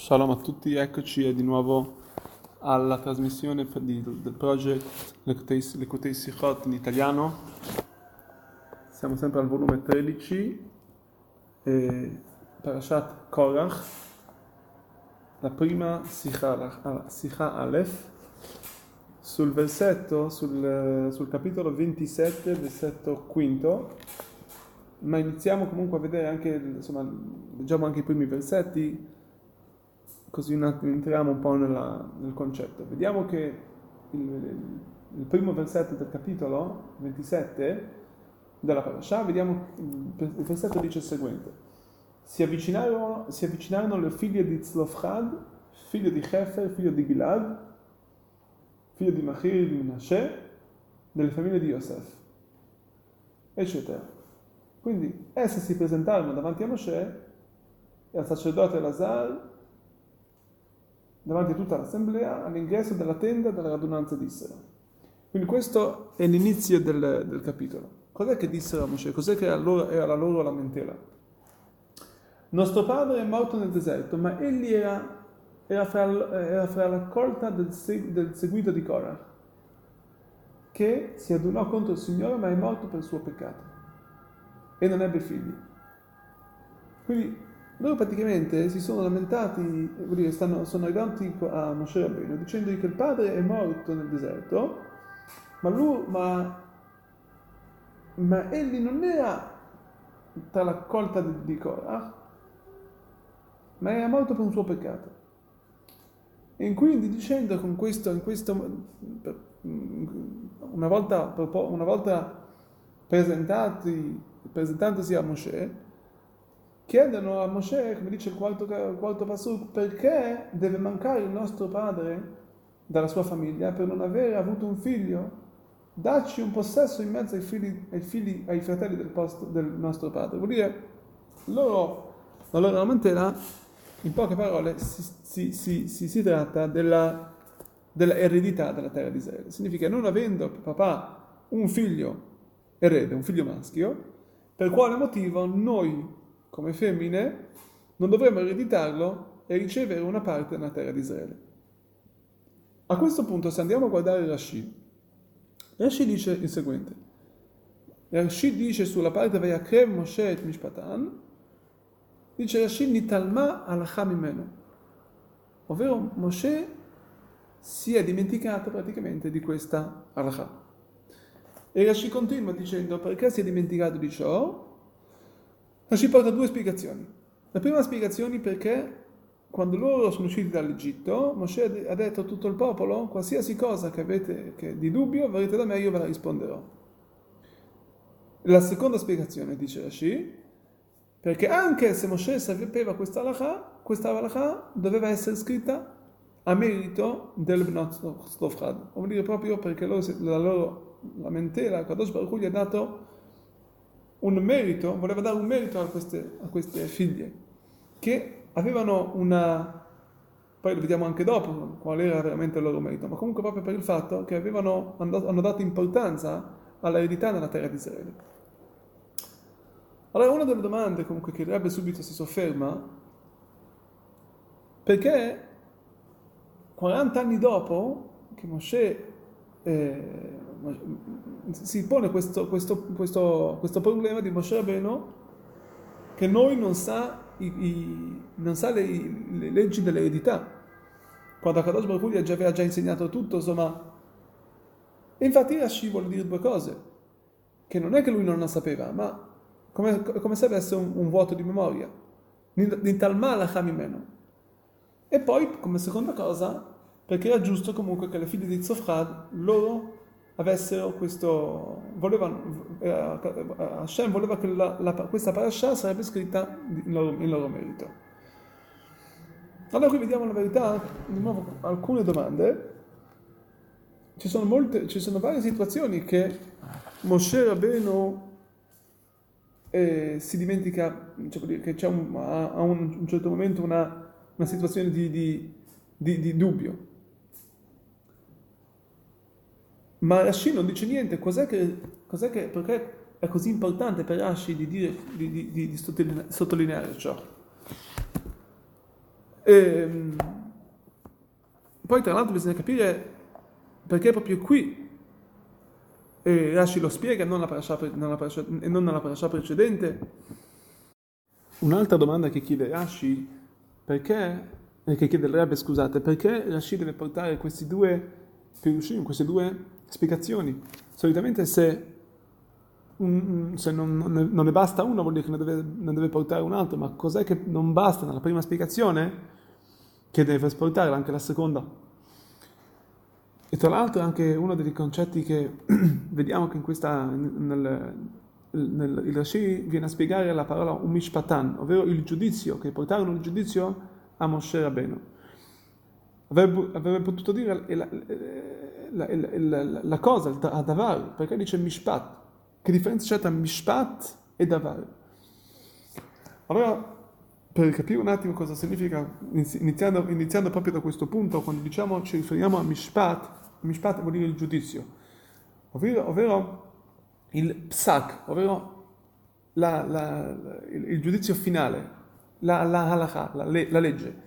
Shalom a tutti, eccoci di nuovo alla trasmissione del project Lekutei Sichot in italiano. Siamo sempre al volume 13, eh, Parashat Korach, la prima Sikha, Sikha Aleph, sul versetto, sul, sul capitolo 27, versetto quinto, ma iniziamo comunque a vedere anche, insomma, leggiamo anche i primi versetti così un attimo entriamo un po' nella, nel concetto. Vediamo che il, il, primo versetto del capitolo 27 della parasha, vediamo il versetto dice il seguente. Si avvicinarono, si avvicinarono le figlie di Tzlofchad, figlio di Hefer, figlio di Gilad, figlio di Machir di Menashe, delle famiglie di Yosef, eccetera. Quindi esse si presentarono davanti a Moshe e al sacerdote Lazar davanti a tutta l'assemblea all'ingresso della tenda della radunanza dissero. Quindi questo è l'inizio del, del capitolo. Cos'è che dissero a Mosè? Cos'è che era, loro, era la loro lamentela? Nostro padre è morto nel deserto, ma egli era, era, fra, era fra, la colta del, del seguito di Korah, che si adunò contro il Signore, ma è morto per il suo peccato e non ebbe figli. Quindi loro praticamente si sono lamentati, vuol dire, stanno, sono arrivati a Moshe Rabbeinu dicendogli che il padre è morto nel deserto, ma lui, ma, ma egli non era tra la colta di, di Korah, ma era morto per un suo peccato. E quindi dicendo con questo, in questo una volta, una volta presentati, presentandosi a Moshe, chiedono a Mosè, come dice il quarto, il quarto Pasuk, perché deve mancare il nostro padre dalla sua famiglia per non avere avuto un figlio? Dacci un possesso in mezzo ai, figli, ai, figli, ai fratelli del, posto, del nostro padre. Vuol dire, loro, la loro lamentela, in poche parole, si, si, si, si tratta della, della eredità della terra di Israele. Significa non avendo papà un figlio erede, un figlio maschio, per quale motivo noi come femmine, non dovremmo ereditarlo e ricevere una parte nella terra di Israele. A questo punto, se andiamo a guardare Rashi, Rashi dice il seguente. Rashi dice sulla parte Vayakrev Moshe et Mishpatan, dice Rashi Nitalma alacham imenu, ovvero Moshe si è dimenticato praticamente di questa alakha. E Rashi continua dicendo perché si è dimenticato di ciò? Ci porta due spiegazioni. La prima spiegazione perché quando loro sono usciti dall'Egitto, Mosè ha detto a tutto il popolo, qualsiasi cosa che avete che di dubbio, verrete da me, io ve la risponderò. La seconda spiegazione, dice Rashi, perché anche se Mosè sapeva questa halakha, questa halakha doveva essere scritta a merito del Bnot Stofrad, vuol dire proprio perché loro, la loro lamentela, Kadosh Baruch Hu gli ha dato un merito, voleva dare un merito a queste, a queste figlie, che avevano una, poi lo vediamo anche dopo qual era veramente il loro merito, ma comunque proprio per il fatto che avevano, hanno dato importanza all'eredità nella terra di Israele. Allora una delle domande comunque che il Rebbe subito si sofferma, perché 40 anni dopo che Moshe eh, si pone questo, questo, questo, questo, problema di Moshe Rabbeinu che noi non sa, i, i, non sa le, le, leggi dell'eredità. Quando Akadosh Baruch Hu aveva già insegnato tutto, insomma. E infatti Rashi vuole dire due cose, che non è che lui non la sapeva, ma come, come se avesse un, un vuoto di memoria. E poi, come seconda cosa, perché era giusto comunque che le figlie di Zofrad, loro avessero questo, volevano, eh, Hashem voleva che la, la, questa parasha sarebbe scritta in loro, in loro, merito. Allora qui vediamo la verità, di nuovo alcune domande. Ci sono, molte, ci sono varie situazioni che Moshe Rabbeinu eh, si dimentica, cioè, che c'è un, a, un, un, certo momento una, una situazione di, di, di, di dubbio. Ma Rashi non dice niente, cos'è che, cos'è che, perché è così importante per Rashi di, dire, di, di, di sottolineare ciò? E, poi tra l'altro bisogna capire perché proprio qui e Rashi lo spiega non la parasha, non la parasha, e non nella parasha precedente. Un'altra domanda che chiede Rashi, perché, che chiede scusate, perché Rashi deve portare questi due pirushim, queste due spiegazioni? Solitamente se, un, se non, non, ne basta uno vuol dire che ne deve, ne deve portare un altro, ma cos'è che non basta nella prima spiegazione? Che deve portare anche la seconda. E tra l'altro anche uno dei concetti che vediamo che in questa, nel, nel, il Rashi viene a spiegare la parola umishpatan, ovvero il giudizio, che portarono il giudizio a Moshe Rabbeinu. Avrebbe, avrebbe potuto dire la, la, la, la cosa, il davar, perché dice mishpat? Che differenza c'è tra mishpat e davar? Allora, per capire un attimo cosa significa, iniziando, iniziando proprio da questo punto, quando diciamo ci riferiamo a mishpat, Mishpat vuol dire il giudizio, ovvero, ovvero il psak, ovvero la, la, il, il, giudizio finale, la, la halakha, la, la, legge.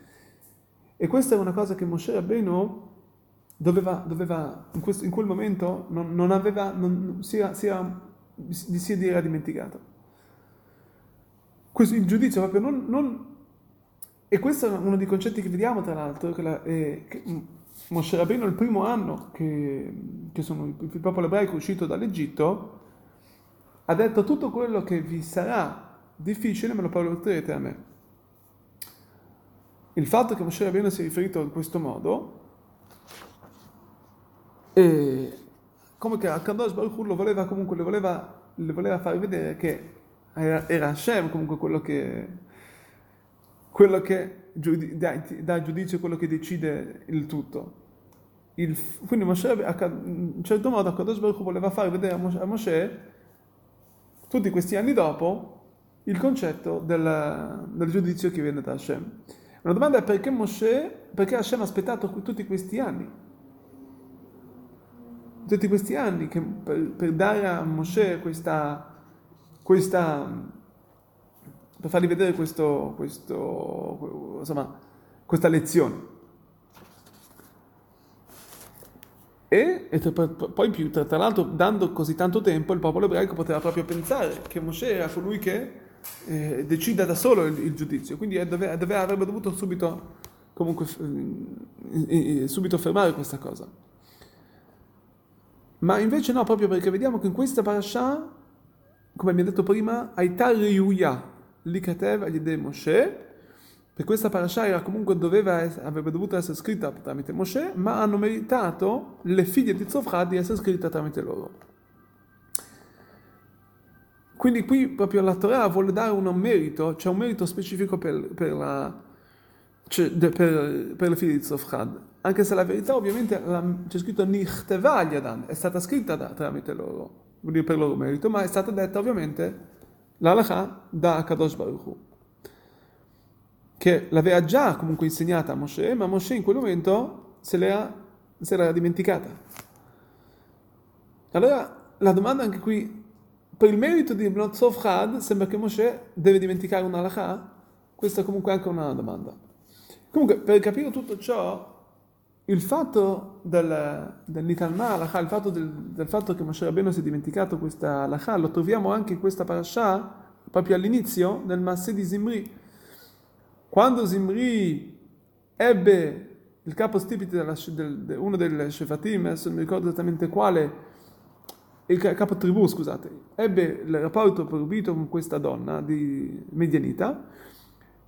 E questa è una cosa che Moshe Rabbeinu doveva, doveva in, questo, in, quel momento, non, non aveva, non, sia, sia, si, si era dimenticato. Questo, il giudizio proprio non, non, E questo è uno dei concetti che vediamo tra l'altro, che, la, eh, che Moshe Rabbeinu il primo anno che, che sono, il popolo ebraico è uscito dall'Egitto, ha detto tutto quello che vi sarà difficile me lo porterete a me. Il fatto che Moshe Rabbeinu si è riferito in questo modo, come che Akadosh Baruch Hu lo voleva comunque, le voleva, le voleva far vedere che era, era Hashem comunque quello che, quello che dà giudizio, quello che decide il tutto. Il, quindi Moshe, in certo modo, Akadosh Baruch Hu voleva far vedere a Moshe, tutti questi anni dopo, il concetto del, del giudizio che viene da Hashem. Una domanda è perché Moshe, perché Hashem ha aspettato tutti questi anni? Tutti questi anni che, per, per, dare a Moshe questa, questa, per fargli vedere questo, questo, insomma, questa lezione. E, e poi più, tra, tra, l'altro, dando così tanto tempo, il popolo ebraico poteva proprio pensare che Mosè era colui che eh, decida da solo il, il giudizio, quindi dove, dove avrebbe dovuto subito, comunque, subito fermare questa cosa. Ma invece no, proprio perché vediamo che in questa parasha, come ha detto prima, Aitar Riuya, Likatev Agli Moshe, che questa parasha era comunque doveva, avrebbe dovuto essere scritta tramite Moshe, ma hanno meritato le figlie di Zofrad di essere scritte tramite loro. Quindi qui proprio la Torah vuole dare un merito, c'è cioè un merito specifico per, per, la, cioè, per, per le figlie di Zofrad. Anche se la verità ovviamente la, c'è scritto Nichteva Yadan, è stata scritta da, tramite loro, vuol dire per loro merito, ma è stata detta ovviamente l'Alaha da Kadosh Baruch Hu che l'aveva già comunque insegnata a Moshe, ma Moshe in quel momento se l'era, se l'era dimenticata. Allora la domanda anche qui, per il merito di Ibn Had, sembra che Moshe deve dimenticare una halakha? Questa è comunque anche una domanda. Comunque, per capire tutto ciò, il fatto del, del Nitalma halakha, il fatto del, del, fatto che Moshe Rabbeinu si è dimenticato questa halakha, lo troviamo anche in questa parasha, proprio all'inizio, nel Massé di Zimri, quando Zimri ebbe il capo stipite della, del, uno dei Shefatim, adesso non mi ricordo esattamente quale, il capo tribù, scusate, ebbe il rapporto proibito con questa donna di Medianita,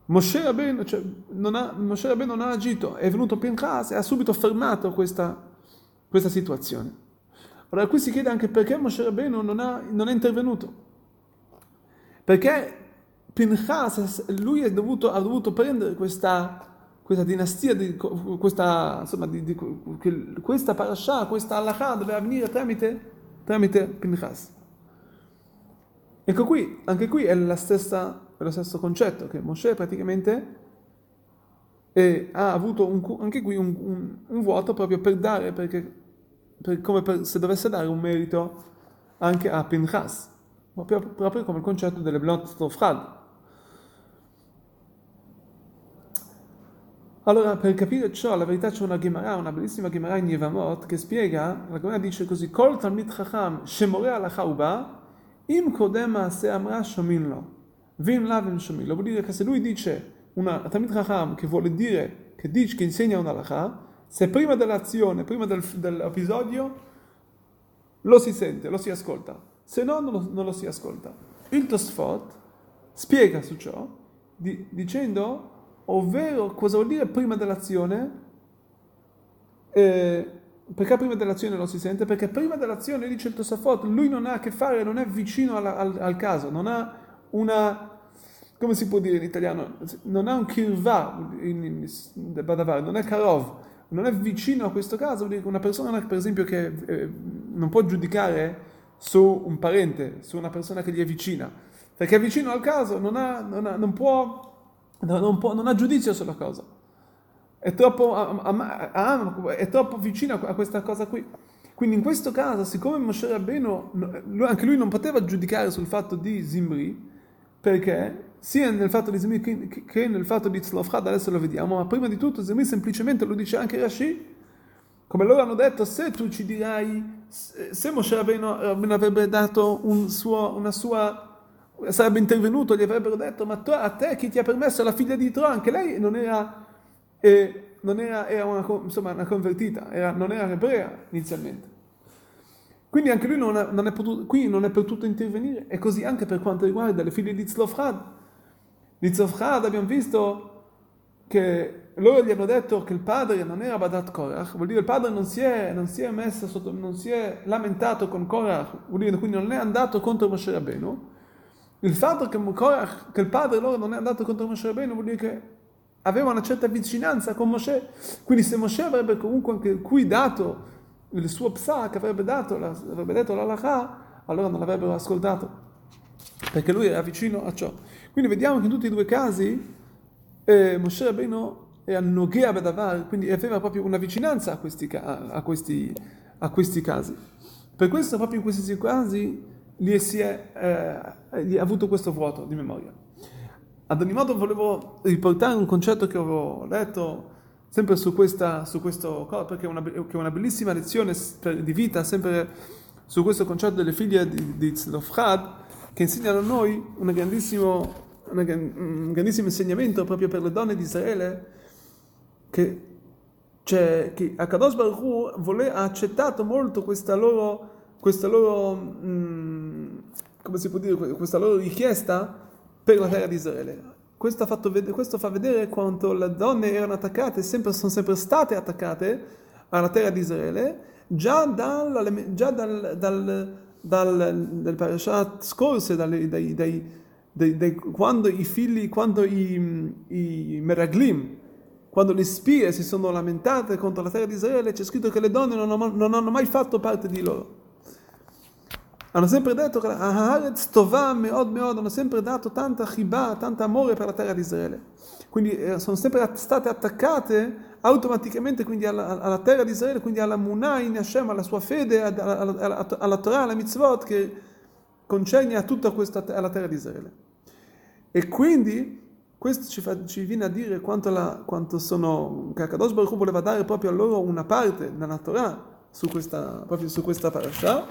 Moshe Rabbeinu, cioè, non, ha, Moshe Rabbeinu non ha agito, è venuto Pinchas e ha subito fermato questa, questa situazione. Allora qui si chiede anche perché Moshe Rabbeinu non, non è intervenuto. Perché Pinchas, lui dovuto, ha dovuto prendere questa, questa dinastia, di, questa, insomma, di, di, questa parasha, questa halakha doveva venire tramite, tramite Pinchas. Ecco qui, anche qui è, stessa, è lo stesso concetto, che Moshe praticamente è, ha avuto un, anche qui un, un, un, vuoto proprio per dare, perché, per, come per, se dovesse dare un merito anche a Pinchas, proprio, proprio come il concetto delle Blot Tofrad, Allora, per capire ciò, la verità c'è una Gemara, una bellissima Gemara in Yevamot, che spiega, la Gemara dice così, Kol Talmid Chacham, Shemore alacha uba, im kodem se amra shomin lo, vim la vim shomin lo. Vuol dire che se lui dice, una Talmid Chacham, che vuole dire, che dice, che insegna una alacha, se prima dell'azione, prima del, dell'episodio, lo si sente, lo si ascolta, se no non lo, non lo si ascolta. Il Tosfot spiega su ciò, di, dicendo ovvero cosa vuol dire prima dell'azione? Eh, perché prima dell'azione non si sente? Perché prima dell'azione, dice il Tosafot, lui non ha a che fare, non è vicino al, al, al caso, non ha una, come si può dire in italiano, non ha un kirva, in, in, non è karov, non è vicino a questo caso, una persona per esempio che eh, non può giudicare su un parente, su una persona che gli è vicina, perché è vicino al caso, non, ha, non, ha, non può non, può, non ha giudizio sulla cosa. È troppo, è troppo vicino a questa cosa qui. Quindi in questo caso, siccome Moshe Rabbeinu, anche lui non poteva giudicare sul fatto di Zimri, perché sia nel fatto di Zimri che nel fatto di Tzlofchad, adesso lo vediamo, ma prima di tutto Zimri semplicemente lo dice anche Rashi, come loro hanno detto, se tu ci dirai, se Moshe Rabbeinu avrebbe dato un suo, una sua sarebbe intervenuto, gli avrebbero detto, ma a te chi ti ha permesso? La figlia di Tro, anche lei non era, eh, non era, era una, insomma, una convertita, era, non era ebrea inizialmente. Quindi anche lui non, ha, non, è potuto, qui non è potuto intervenire, e così anche per quanto riguarda le figlie di Tzlofrad. Di Tzlofrad abbiamo visto che loro gli hanno detto che il padre non era Badat Korach, vuol dire il padre non si è, non si è messo sotto, non si è lamentato con Korach, vuol dire quindi non è andato contro Moshe Rabbeinu, il fatto che, Korach, che il padre loro non è andato contro Moshe Rabbeinu vuol dire che aveva una certa vicinanza con Moshe. Quindi se Moshe avrebbe comunque anche qui dato il suo psak, avrebbe, dato, avrebbe detto l'alaha, allora non l'avrebbero ascoltato, perché lui era vicino a ciò. Quindi vediamo che in tutti e due i casi eh, Moshe Rabbeinu è annogea bedavar, quindi aveva proprio una vicinanza a questi, a, questi, a questi casi. Per questo proprio in questi casi gli, si è, eh, avuto questo vuoto di memoria. Ad ogni modo volevo riportare un concetto che avevo letto sempre su, questa, su questo perché è una, che è una bellissima lezione di vita, sempre su questo concetto delle figlie di, di Tzlofchad, che insegnano a noi un grandissimo, un grandissimo insegnamento proprio per le donne di Israele, che, cioè, che Akadosh Baruch Hu ha accettato molto questa loro questa loro, mh, mm, come si può dire, questa loro richiesta per la terra di Israele. Questo, vedere, questo, fa vedere quanto le donne erano attaccate, sempre, sono sempre state attaccate alla terra di Israele, già, dal, già dal, dal, dal, dal parashat scorse, dai, dai, dai, quando i figli, quando i, i Meraglim, quando le spie si sono lamentate contro la terra di Israele, c'è scritto che le donne non hanno, non hanno mai fatto parte di loro hanno sempre detto che Haaretz Tovah Meod Meod, hanno sempre dato tanta chibah, tanto amore per la terra di Israele. Quindi eh, sono sempre state attaccate automaticamente quindi alla, alla, terra di Israele, quindi alla Munah in Hashem, alla sua fede, alla, alla, alla Torah, alla mitzvot che concerne a tutta questa alla terra di Israele. E quindi questo ci, fa, ci viene a dire quanto, la, quanto sono, che Akadosh Baruch voleva dare proprio a loro una parte nella Torah su questa, proprio su questa parasha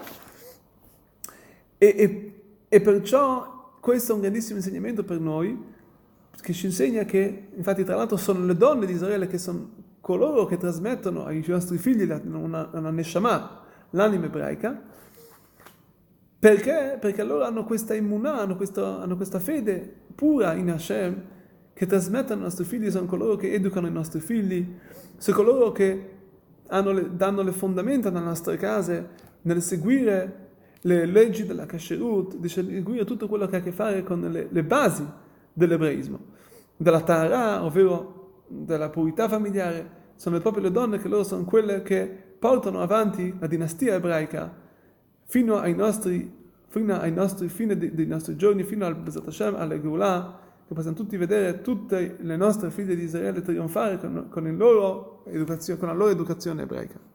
e, e, e perciò questo è un grandissimo insegnamento per noi, che ci insegna che, infatti tra l'altro sono le donne di Israele che sono coloro che trasmettono ai nostri figli una, una neshama, l'anima ebraica, perché? Perché loro hanno questa immunità, hanno, hanno, questa fede pura in Hashem, che trasmettono ai nostri figli, sono coloro che educano i nostri figli, sono coloro che le, danno le fondamenta nelle nostre case, nel seguire le leggi della kasherut, di seguire tutto quello che ha a che fare con le, le basi dell'ebraismo, della Tahara, ovvero della purità familiare, sono proprio le donne che loro sono quelle che portano avanti la dinastia ebraica fino ai nostri, fino ai nostri fine dei, dei nostri giorni, fino al Bezat Hashem, alla Geulah, che possiamo tutti vedere tutte le nostre figlie di Israele trionfare con, con, con la loro educazione ebraica.